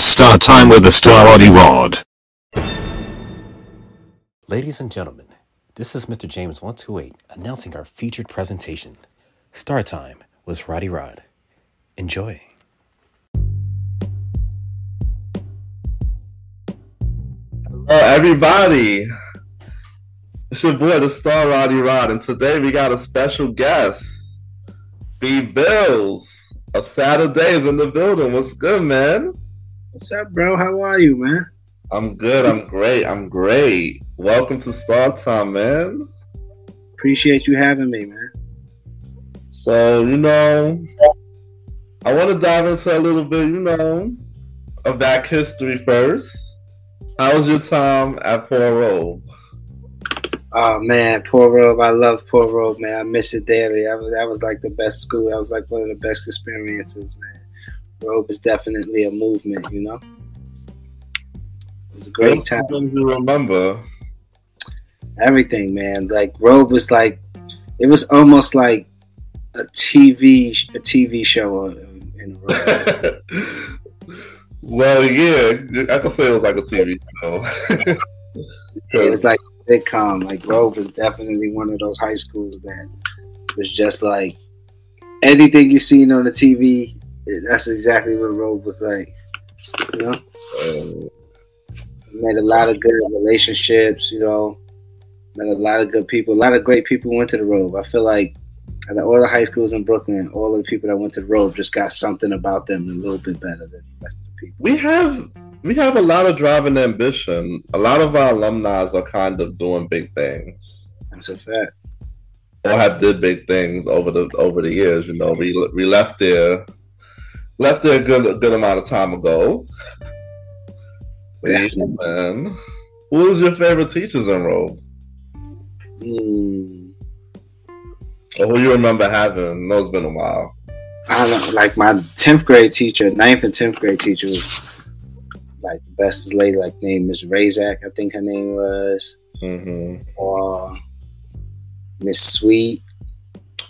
It's start time with the Star Roddy Rod. Ladies and gentlemen, this is Mr. James 128 announcing our featured presentation, Star Time with Roddy Rod. Enjoy. Hello, everybody. It's your boy, the Star Roddy Rod, and today we got a special guest, B Bills of Saturdays in the building. What's good, man? What's up, bro? How are you, man? I'm good. I'm great. I'm great. Welcome to Star Time, man. Appreciate you having me, man. So, you know, I want to dive into a little bit, you know, of back history first. How was your time at Paul Robe? Oh man, Paul Robe. I love Paul Robe, man. I miss it daily. I was, that was like the best school. That was like one of the best experiences, man. Robe is definitely a movement, you know. It was a great time. you remember? Everything, man. Like Robe was like, it was almost like a TV, a TV show in, well, yeah, I could say it was like a TV show. it was like a sitcom. Like Robe was definitely one of those high schools that was just like anything you seen on the TV. That's exactly what Robe was like. You know, Uh, made a lot of good relationships. You know, met a lot of good people. A lot of great people went to the Robe. I feel like out of all the high schools in Brooklyn, all of the people that went to the Robe just got something about them a little bit better than the rest of the people. we have we have a lot of drive and ambition. A lot of our alumni are kind of doing big things, That's a fact. or have did big things over the over the years. You know, we we left there left there a good a good amount of time ago. Yeah, man, who was your favorite teachers in Robe? Hmm. Or who you remember having? No, it's been a while. I don't know, like my tenth grade teacher, ninth and tenth grade teacher was like the best lady, like named Miss Razak, I think her name was, hmm or Miss Sweet,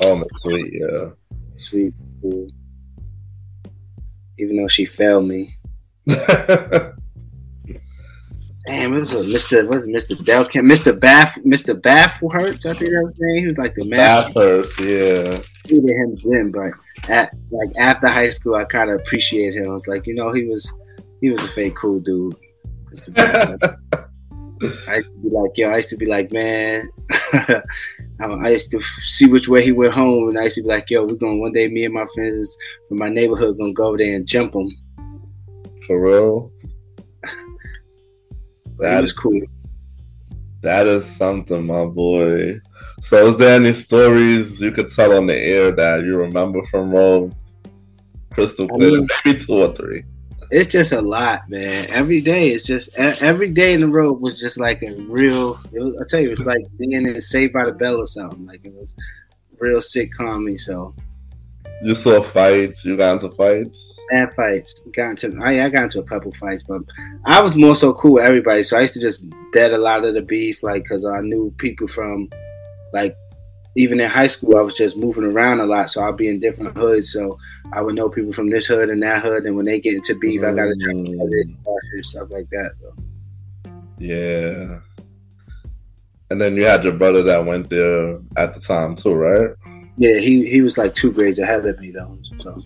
Oh, Miss sweet, yeah. Sweet. Even though she failed me, damn, it was a Mister, was it Mister Delkin, Mister Bath, Mister Bathworks, I think that was his name. He was like the math Bathurst, yeah. hated him then, but at like after high school, I kind of appreciated him. I was like, you know, he was he was a fake cool dude. Mr. I used to be like, yo, I used to be like, man, I used to see which way he went home, and I used to be like, yo, we're going one day, me and my friends from my neighborhood gonna go over there and jump him. For real. That was cool. That is something, my boy. So, is there any stories you could tell on the air that you remember from Robe? Crystal I clear, mean- maybe two or three. It's just a lot, man. Every day, it's just every day in the road was just like a real. It was, I tell you, it's like being in Saved by the Bell or something. Like it was real sitcom So You saw fights. You got into fights. bad fights. Got into I, I got into a couple fights, but I was more so cool with everybody. So I used to just dead a lot of the beef, like because I knew people from like even in high school. I was just moving around a lot, so I'd be in different hoods. So I would know people from this hood and that hood, and when they get into beef, I got to turn Mm, and stuff like that. So. Yeah. And then you had your brother that went there at the time too, right? Yeah, he he was like two grades ahead of me though. So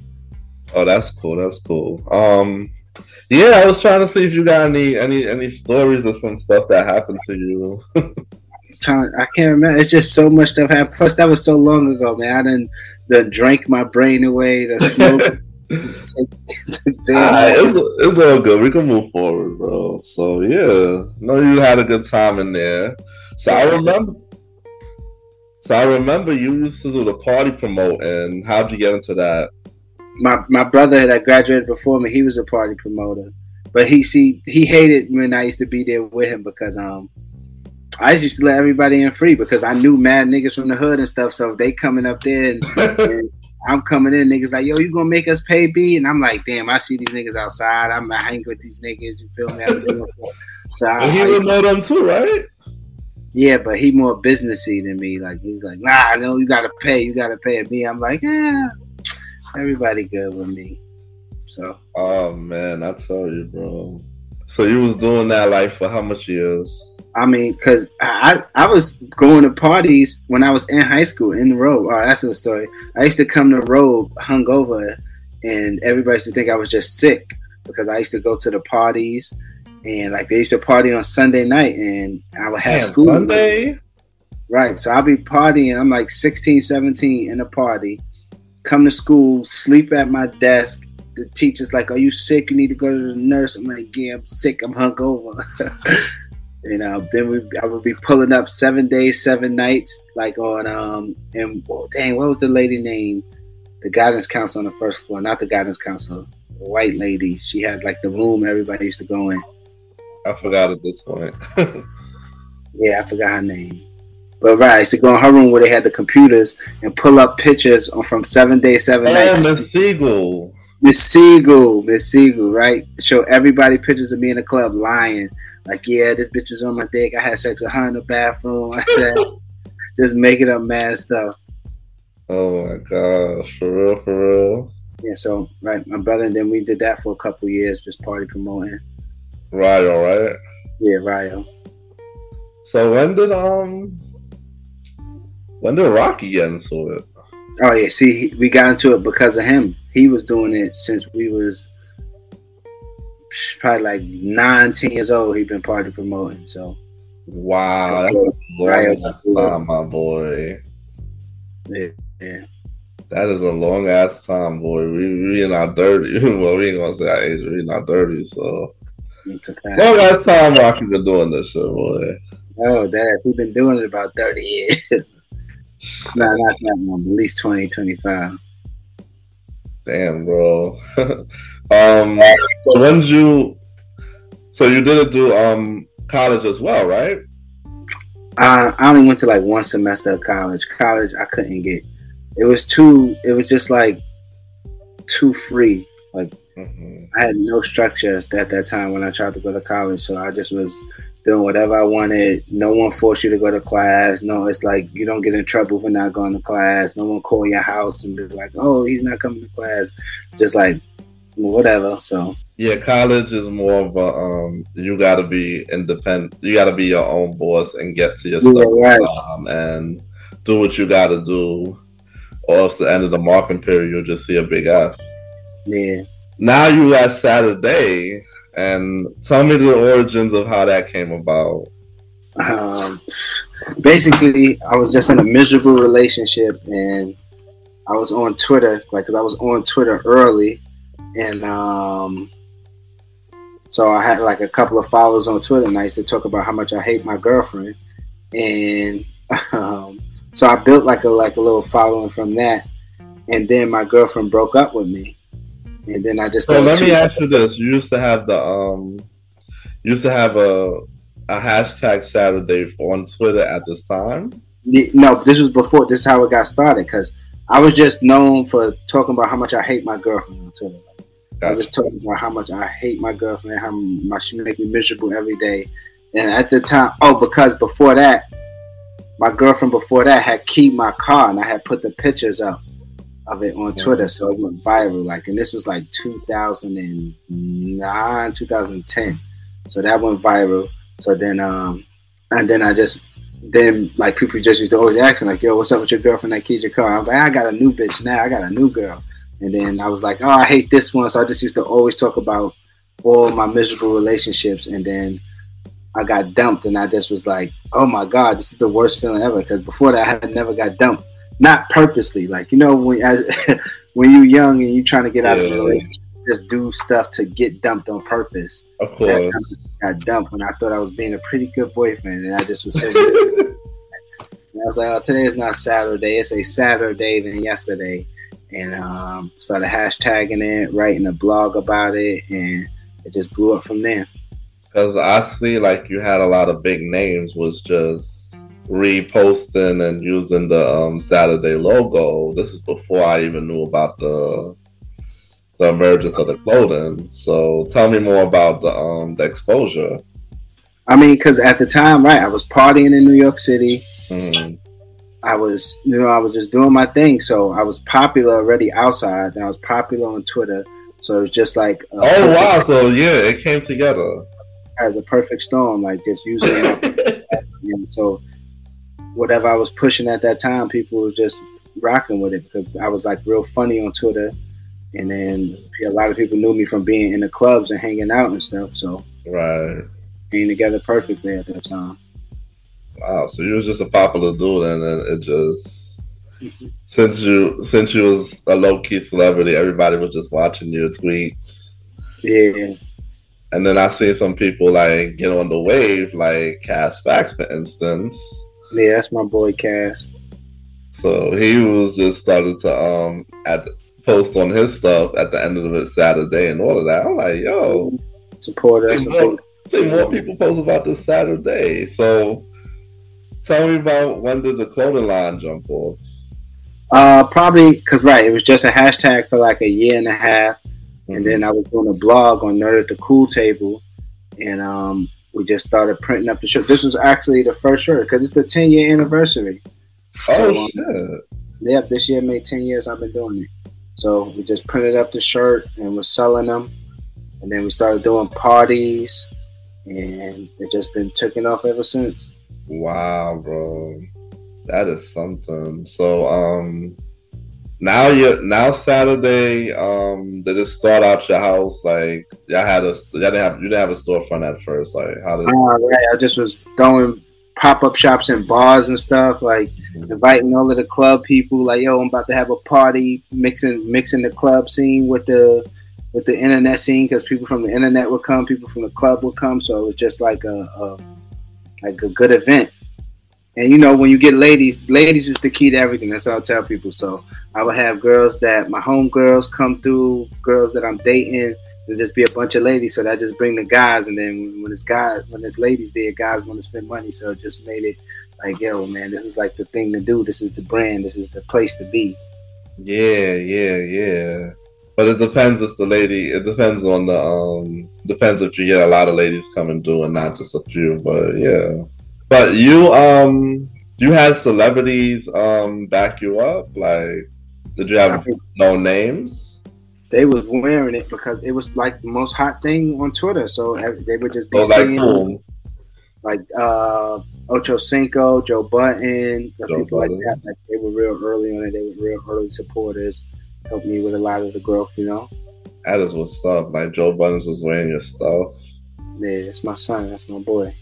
Oh, that's cool. That's cool. Um, yeah, I was trying to see if you got any any any stories or some stuff that happened to you. trying, I can't remember. It's just so much stuff happened. Plus, that was so long ago, man. I didn't the drank my brain away. The smoke. Alright, it's, it's all good. We can move forward, bro. So yeah, no, you had a good time in there. So I remember. So I remember you used to do the party promoting. How'd you get into that? my my brother that graduated before me, he was a party promoter, but he see he hated when I used to be there with him because um I used to let everybody in free because I knew mad niggas from the hood and stuff. So if they coming up there and, and I'm coming in, niggas like, yo, you gonna make us pay B? And I'm like, damn, I see these niggas outside. I'm hanging with these niggas. You feel me? I'm. So I, he would know them too, right? yeah, but he more businessy than me. Like he's like, nah, no, you gotta pay. You gotta pay me. I'm like, yeah, everybody good with me. So Oh man, I tell you, bro. So you was doing that like for how much years? I mean, cause I I was going to parties when I was in high school in the robe. Oh, that's a story. I used to come to Robe hungover, and everybody used to think I was just sick because I used to go to the parties, and like they used to party on Sunday night, and I would have Damn, school. Sunday. Right. So I'll be partying. I'm like 16, 17 in a party. Come to school, sleep at my desk. The teacher's like, Are you sick? You need to go to the nurse. I'm like, Yeah, I'm sick. I'm hungover. you know, then we I would be pulling up seven days, seven nights, like on um and oh, dang, what was the lady name? The guidance counselor on the first floor, not the guidance counselor, the white lady. She had like the room everybody used to go in. I forgot at this point. Yeah, I forgot her name. But right, I used to go in her room where they had the computers and pull up pictures on- from seven days, seven and nights. Miss Siegel. Miss Siegel, Miss Siegel, right? Show everybody pictures of me in the club lying. Like, yeah, this bitch was on my dick. I had sex with her in the bathroom. Like that. Just making up mad stuff. Oh my gosh, for real, for real. Yeah, so right, my brother and then we did that for a couple years, just party promoting. Ryo, Right, all right. Yeah, Rio. So when did um when did Rocky get into it? Oh yeah, see, he, we got into it because of him. He was doing it since we was probably like nine, ten years old. He'd been party promoting. So Wow, that's a long ass time, my boy. yeah, yeah. That is a long ass time, boy. We we in our thirties. well, we ain't gonna say our age. We in our thirties, so long ass time Rocky been doing this shit, boy. Oh, Dad, we've been doing it about 30 years. no, not that long, at least 20, 25. Damn, bro. um, so when did you? So you didn't do um college as well, right? I, I only went to like one semester of college. College, I couldn't get. It was too, it was just like too free. Like, Mhm. I had no structure at that time when I tried to go to college. So I just was doing whatever I wanted. No one forced you to go to class. No, it's like you don't get in trouble for not going to class. No one call your house and be like, oh, he's not coming to class. Just like whatever. So Yeah, college is more of a um. You got to be independent. You got to be your own boss and get to your Yeah, stuff right. um, and do what you got to do. Or else the end of the marking period, you'll just see a big F. yeah. Now you got SadderDay, and tell me the origins of how that came about. um, basically I was just in a miserable relationship and I was on Twitter like I was on Twitter early and um so I had like a couple of followers on Twitter and I used to talk about how much I hate my girlfriend and um so I built like a like a little following from that and then my girlfriend broke up with me and then I just So let me ask you this: You used to have the um, you used to have a a hashtag SadderDay on Twitter at this time. No, this was before. This is how it got started because I was just known for talking about how much I hate my girlfriend on Twitter. I was just talking about how much I hate my girlfriend, how much she make me miserable every day. And at the time, oh, because before that, my girlfriend before that had keyed my car, and I had put the pictures up of it on Twitter, so it went viral. Like, and this was like 2009, 2010. So that went viral. So then, um, and then I just then like people just used to always ask me like, "Yo, what's up with your girlfriend that keyed your car?" I'm like, "I got a new bitch now. I got a new girl." And then I was like, "Oh, I hate this one." So I just used to always talk about all my miserable relationships, and then I got dumped, and I just was like, "Oh my god, this is the worst feeling ever." Because before that, I had never got dumped, not purposely. Like you know, when as when you're young and you're trying to get out of a relationship, just do stuff to get dumped on purpose Of course. I got dumped when I thought I was being a pretty good boyfriend, and I just was so. and I was like, "Oh, today is not Saturday. It's a Saturday than yesterday," and um, started hashtagging it, writing a blog about it, and it just blew up from there. Because I see like you had a lot of big names was just reposting and using the um, SadderDay logo. This is before I even knew about the the emergence of the clothing. So tell me more about the um the exposure. I mean, because at the time, right, I was partying in New York City. Mhm. I was, you know, I was just doing my thing. So I was popular already outside, and I was popular on Twitter. So it's just like Oh perfect- wow! So yeah, it came together. as a perfect storm, like just using it. so whatever I was pushing at that time, people were just rocking with it because I was like real funny on Twitter. And then a lot of people knew me from being in the clubs and hanging out and stuff. So right. being together perfectly at that time. Wow. So you was just a popular dude, and then it just since you since you was a low key celebrity, everybody was just watching your tweets. Yeah. And then I see some people like get on the wave, like Cass Fax, for instance. Yeah, that's my boy Cass. So he was just started to um at post on his stuff at the end of it SadderDay and all of that. I'm like, yo, Support us. more, see more people post about this SadderDay. So tell me about when did the clothing line jump off? Uh, probably because right, it was just a hashtag for like a year and a half, and then I was doing a blog on Nerd at the Cool Table, and um, we just started printing up the shirt. This was actually the first shirt because it's the 10 year anniversary. oh So, um, shit. Yep, this year made 10 years I've been doing it. So we just printed up the shirt and we're selling them, and then we started doing parties, and it just been taking off ever since. Wow, bro. That is something. So um now you now SadderDay, um, did it start out your house? Like y'all had a y'all didn't have you didn't have a storefront at first. Like how did right, I just was throwing pop up shops and bars and stuff, like inviting all of the club people. Like, yo, I'm about to have a party, mixing mixing the club scene with the with the internet scene because people from the internet would come, people from the club would come. So it was just like a, a like a good event. And you know, when you get ladies, ladies is the key to everything. That's what I tell people. So I would have girls that my home girls come through, girls that I'm dating. It'll just be a bunch of ladies, so that just bring the guys. And then when it's guys, when it's ladies there, guys want to spend money. So it just made it like, yo, man, this is like the thing to do. This is the brand. This is the place to be. Yeah, yeah, yeah. But it depends if the lady. It depends on the um. Depends if you get a lot of ladies coming through and not just a few. But yeah. But you um. You had celebrities um back you up. Like, did you have no names? they was wearing it because it was like the most hot thing on Twitter. So they would just be Oh, like cool. like uh Ocho Cinco, Joe Budden, Joe people like that. Like they were real early on it. They were real early supporters. Helped me with a lot of the growth, you know. That is what's up. Like Joe Buddens was wearing your stuff. Yeah, it's my son. That's my boy.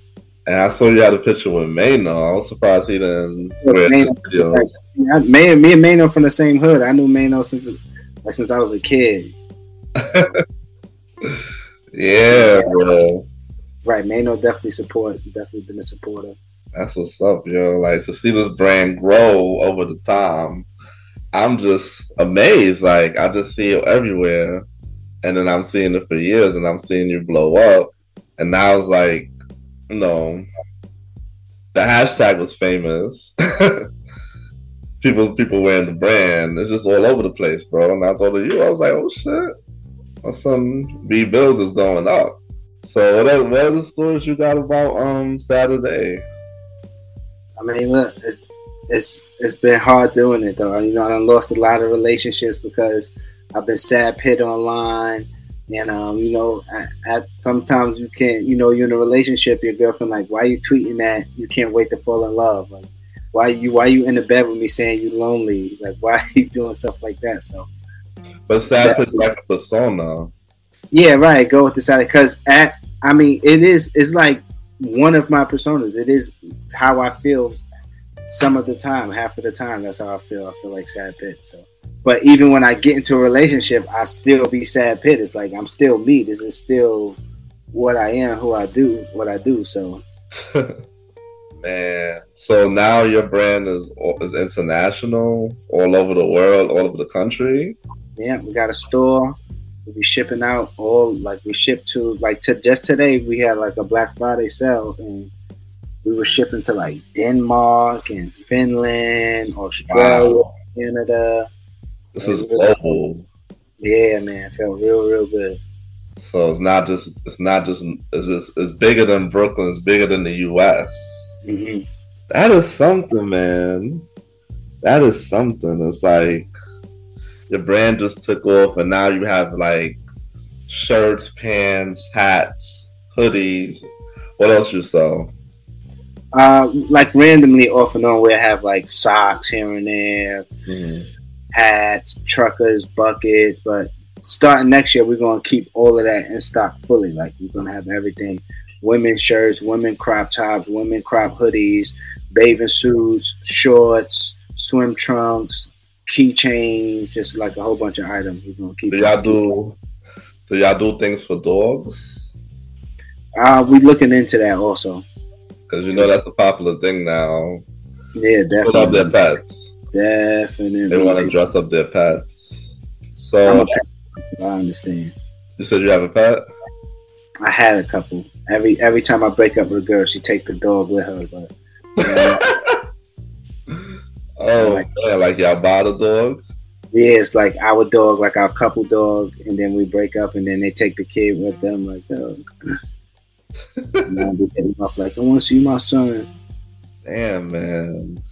And I saw you had a picture with Maino. I was surprised he didn't wear videos. I, me, me and Maino from the same hood. I knew Maino since since I was a kid. Yeah, bro. Right, Maino definitely support. Definitely been a supporter. That's what's up, yo. Like to see this brand grow over the time. I'm just amazed. Like I just see it everywhere. And then I'm seeing it for years and I'm seeing you blow up. And now it's like, know, the hashtag was famous. people people wearing the brand. It's just all over the place, bro. And I told you, I was like, oh shit. My son B Bills is going up. So what are, what are the stories you got about um SadderDay? I mean, look, it's it's it's been hard doing it though. You know, I lost a lot of relationships because I've been sad pit online, and um, you know, sometimes you can't, you know, you're in a relationship, your girlfriend like, why are you tweeting that? You can't wait to fall in love. Like, why you why you in the bed with me saying you lonely? Like, why are you doing stuff like that? So But Sad Pit's like a persona. yeah, right. Go with the side because at I mean, it is it's like one of my personas. It is how I feel some of the time, half of the time. That's how I feel. I feel like sad pit. So, but even when I get into a relationship, I still be sad pit. It's like I'm still me. This is still what I am, who I do, what I do. So Man, so now your brand is is international, all over the world, all over the country. yeah, we got a store. We be shipping out all like we ship to like to just today we had like a Black Friday sale and we were shipping to like Denmark and Finland, Australia, Wow. Canada. This is global, Yeah, man, felt real, real good. so it's not just it's not just it's just, it's bigger than Brooklyn. It's bigger than the U.S. Mm-hmm. That is something, man. That is something. It's like your brand just took off, and now you have like shirts, pants, hats, hoodies. What else you sell? Uh, like randomly off and on, we'll have like socks here and there, Mhm. Hats, truckers, buckets. But starting next year, we're gonna keep all of that in stock fully. Like we're gonna have everything: women's shirts, women crop tops, women crop hoodies, bathing suits, shorts, swim trunks, keychains, just like a whole bunch of items. We're gonna keep. Do y'all do? Do y'all do things for dogs? Uh, we looking into that also. Because you know that's a popular thing now. Yeah, definitely. Put up their pets. Definitely. They want to dress up their pets. So I understand. you said you have a pet. I had a couple. Every every time I break up with a girl, she take the dog with her. But Oh Like- man, like y'all buy the dog. yeah, it's like our dog, like our couple dog, and then we break up, and then they take the kid with them. Like, oh. and then we get him like, I want to see my son. Damn man.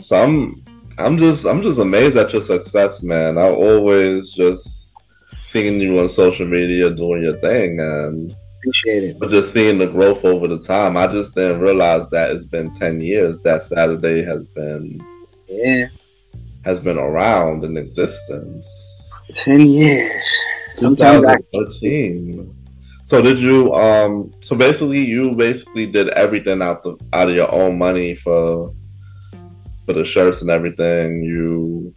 So I'm I'm just I'm just amazed at your success, man. I've always just seeing you on social media doing your thing and Appreciate it. but just seeing the growth over the time. I just didn't realize that it's been ten years that SadderDay has been Yeah, has been around in existence. ten years. Sometimes I 2013. So did you um so basically you basically did everything out the out of your own money for for the shirts and everything. You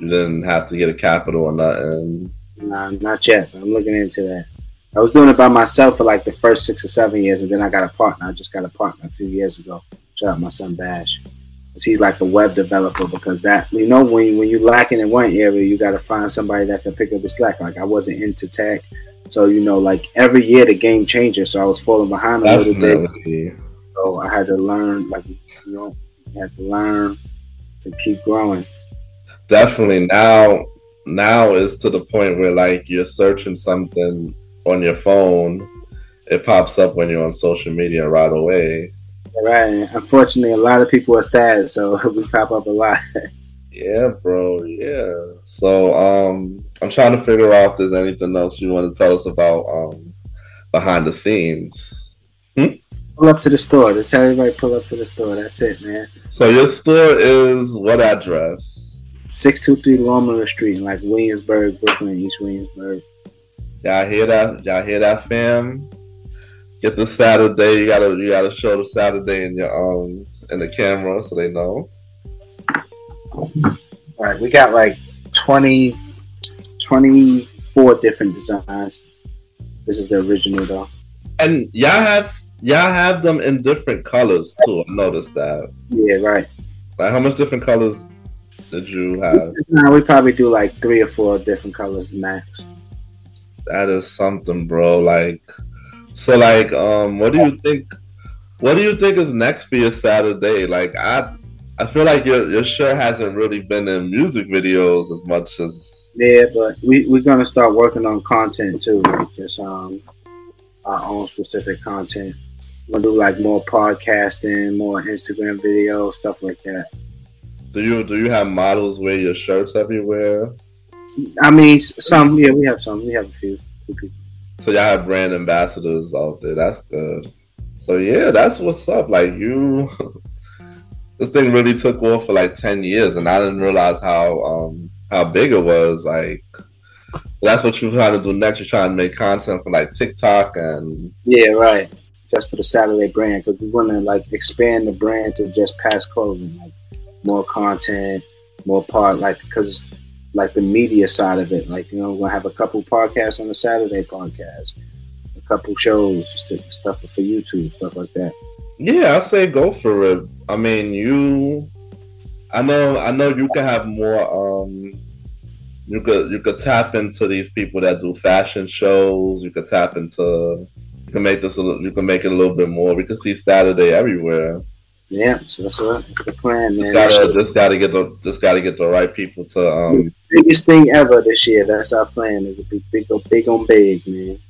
you didn't have to get a capital or nothing. Nah, not yet. I'm looking into that. I was doing it by myself for like the first six or seven years, and then I got a partner. I just got a partner a few years ago. Shout out my son Bash. 'Cause He's like a web developer because that you know when when you lacking in one area, you got to find somebody that can pick up the slack. Like I wasn't into tech, so you know like every year the game changes, so I was falling behind a little bit. So I had to learn, like you know, Had to learn to keep growing. Definitely now now is to the point where like you're searching something on your phone, it pops up when you're on social media right away. Right. Unfortunately, a lot of people are sad, so we pop up a lot. Yeah, bro. Yeah. So, um, I'm trying to figure out if there's anything else you want to tell us about um behind the scenes. Pull up to the store. Just tell everybody pull up to the store. That's it, man. So your store is what address? Six two three Longmiller Street, in like Williamsburg, Brooklyn, East Williamsburg. Y'all hear that? Y'all hear that, fam? Get the SadderDay. You gotta you gotta show the SadderDay in your um in the camera so they know. All right, we got like 20, 24 different designs. This is the original though. And y'all have y'all have them in different colors too. I noticed that. Yeah, right. Like how much different colors did you have? Nah, we probably do like three or four different colors max. That is something, bro. Like, so, like, um, what do you think? What do you think is next for your SadderDay? Like, I, I feel like your your shirt hasn't really been in music videos as much as. Yeah, but we we're gonna start working on content too, like just um our own specific content. We're gonna do like more podcasting, more Instagram videos, stuff like that. Do you do you have models wear your shirts everywhere? I mean, some yeah, we have some. We have a few. few people. So y'all have brand ambassadors out there. That's good. So yeah, that's what's up. Like you, this thing really took off for like ten years, and I didn't realize how um how big it was. Like that's what you're trying to do next. You're trying to make content for like TikTok and Yeah, right. Just for the SadderDay brand, because we want to like expand the brand to just past clothing, like more content, more part, like because like the media side of it. Like you know, we're gonna have a couple podcasts on the SadderDay podcast, a couple shows, st- stuff for YouTube, stuff like that. yeah, I say go for it. I mean, you. I know. I know you can have more. um You could you could tap into these people that do fashion shows. You could tap into. Can make this. A little, you can make it a little bit more. We can see SadderDay everywhere. Yeah, so that's what the plan, Just man. gotta just gotta get the just gotta get the right people to um biggest thing ever this year. That's our plan. It would be big, on big on big, man.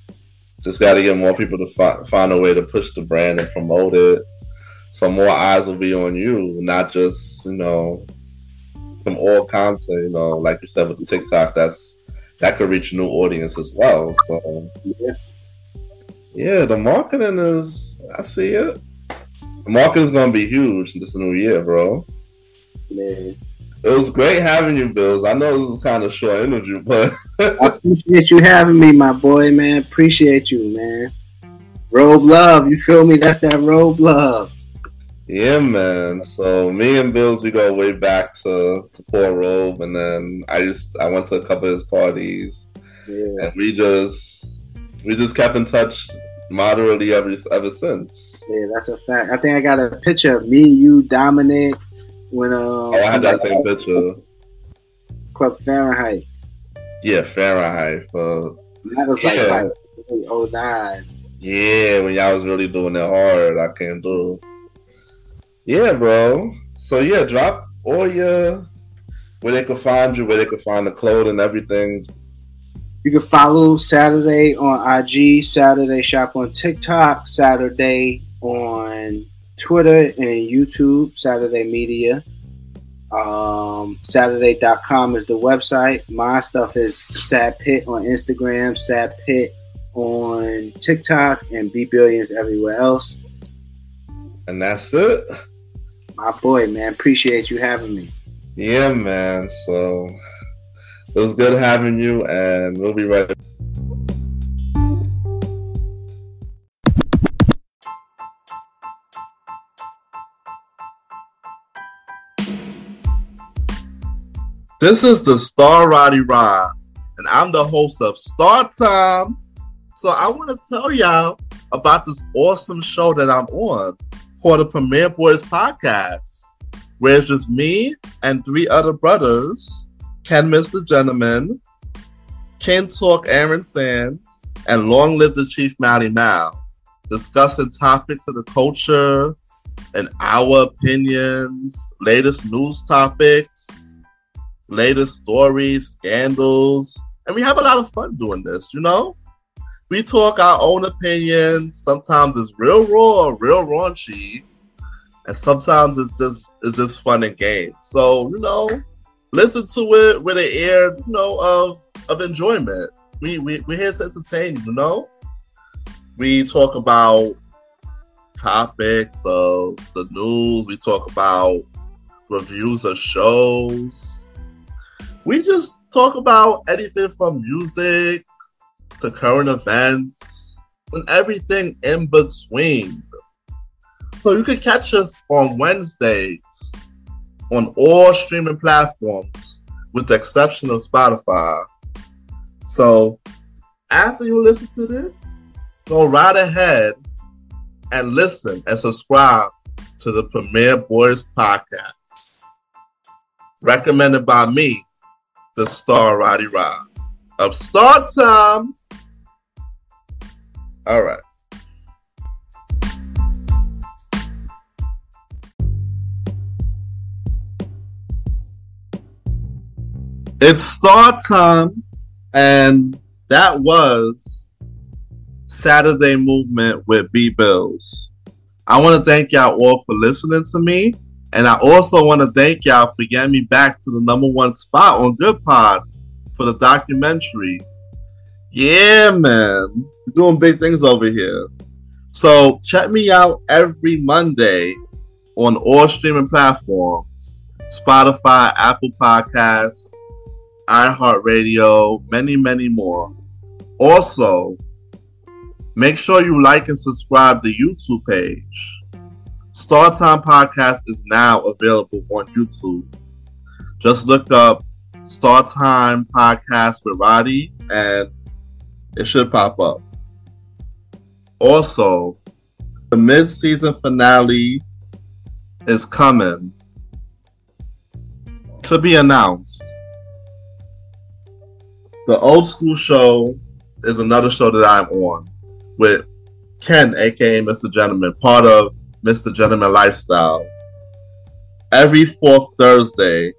just gotta get more people to fi- find a way to push the brand and promote it. So more eyes will be on you, not just you know from all content. You know, like you said with the TikTok, that's that could reach a new audience as well. So Yeah. Yeah, the marketing is I see it. The marketing is gonna be huge this new year, bro. Man. It was great having you, Bills. I know this is kind of short interview, but I appreciate you having me, my boy, man. Appreciate you, man. Robe love, you feel me? That's that robe love. yeah, man. So me and Bills, we go way back to, to Paul Robe, and then I just I went to a couple of his parties, Yeah, and we just we just kept in touch moderately ever ever since. yeah, that's a fact. I think I got a picture of me, you, Dominic, when um Oh, I had that same picture. Club Fahrenheit. Yeah, Fahrenheit. For That was like, Yeah. like oh nine. yeah, when y'all was really doing it hard, I came through. Yeah, bro. So yeah, drop all your where they could find you, where they could find the clothing, everything. You can follow SadderDay on IG, SadderDay Shop on TikTok, SadderDay on Twitter and YouTube, SadderDay Media. Um, SadderDay.com is the website. My stuff is Sad Pit on Instagram, Sad Pit on TikTok, and B Billions everywhere else. And that's it. My boy, man, appreciate you having me. Yeah, man. So it was good having you, and we'll be right. This is the Star Roddy Rod, and I'm the host of Star Time. So I want to tell y'all about this awesome show that I'm on called the Premiere Boyz Podcast, where it's just me and three other brothers, Ken Mr. Gentleman, Ken Talk Aaron Sands, and Long Live the Chief Matty Mal, discussing topics of the culture and our opinions, latest news topics, latest stories, scandals, and we have a lot of fun doing this, you know? We talk our own opinions. Sometimes it's real raw, real raunchy, and sometimes it's just it's just fun and games. So you know, listen to it with an air, you know, of of enjoyment. We we we're here to entertain. You know, we talk about topics of the news. We talk about reviews of shows. We just talk about anything from music to current events and everything in between. So you can catch us on Wednesdays on all streaming platforms, with the exception of Spotify. So after you listen to this, go right ahead and listen and subscribe to the Premiere Boyz podcast. Recommended by me, the star Roddy Rod of Star Time. All right. It's Star Time, and that was SadderDay Movement with B Bills. I want to thank y'all all for listening to me, and I also want to thank y'all for getting me back to the number one spot on Goodpods for the documentary. Yeah, man. We're doing big things over here. So check me out every Monday on all streaming platforms Spotify, Apple Podcasts, iHeartRadio, many, many more. Also, make sure you like and subscribe the YouTube page. Star Time Podcast is now available on YouTube. Just look up Star Time Podcast with Roddy and it should pop up. Also, the mid season finale is coming to be announced. The old school show is another show that I'm on with Ken, aka Mr. Gentleman, part of Mr. Gentleman Lifestyle. Every fourth Thursday,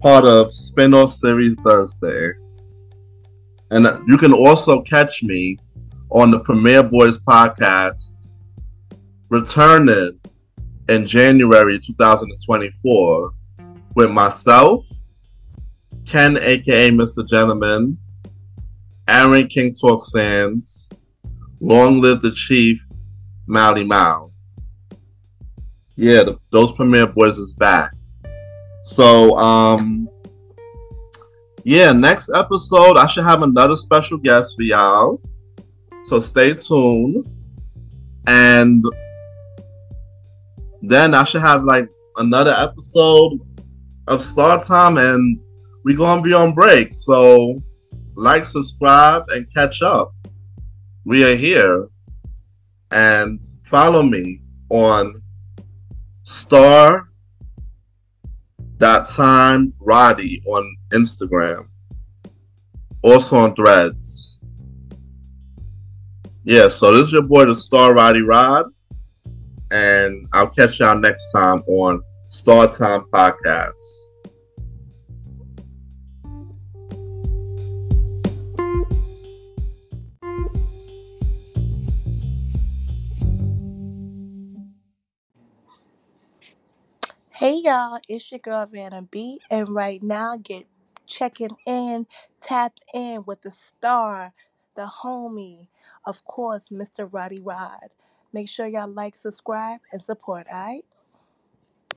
part of Spin-off Series Thursday. And you can also catch me on the Premiere Boyz podcast, returning in January 2024 with myself, Ken, aka Mr. Gentleman, Aaron King Talk Sands, Long Live the Chief, Mally Mal. Yeah, the, those premiere boys is back. So, um, yeah, next episode I should have another special guest for y'all. So stay tuned. And then I should have like another episode of Star Time and we're gonna be on break. So like, subscribe, and catch up. We are here. And follow me on star dot time Roddy on Instagram. Also on threads. Yeah, so this is your boy the Star Roddy Rod. And I'll catch y'all next time on Star Time Podcast. Y'all, it's your girl Vanna B, and right now get checking in, tapped in with the star, the homie, of course, Mr. Roddy Rod. Make sure y'all like, subscribe, and support, alright?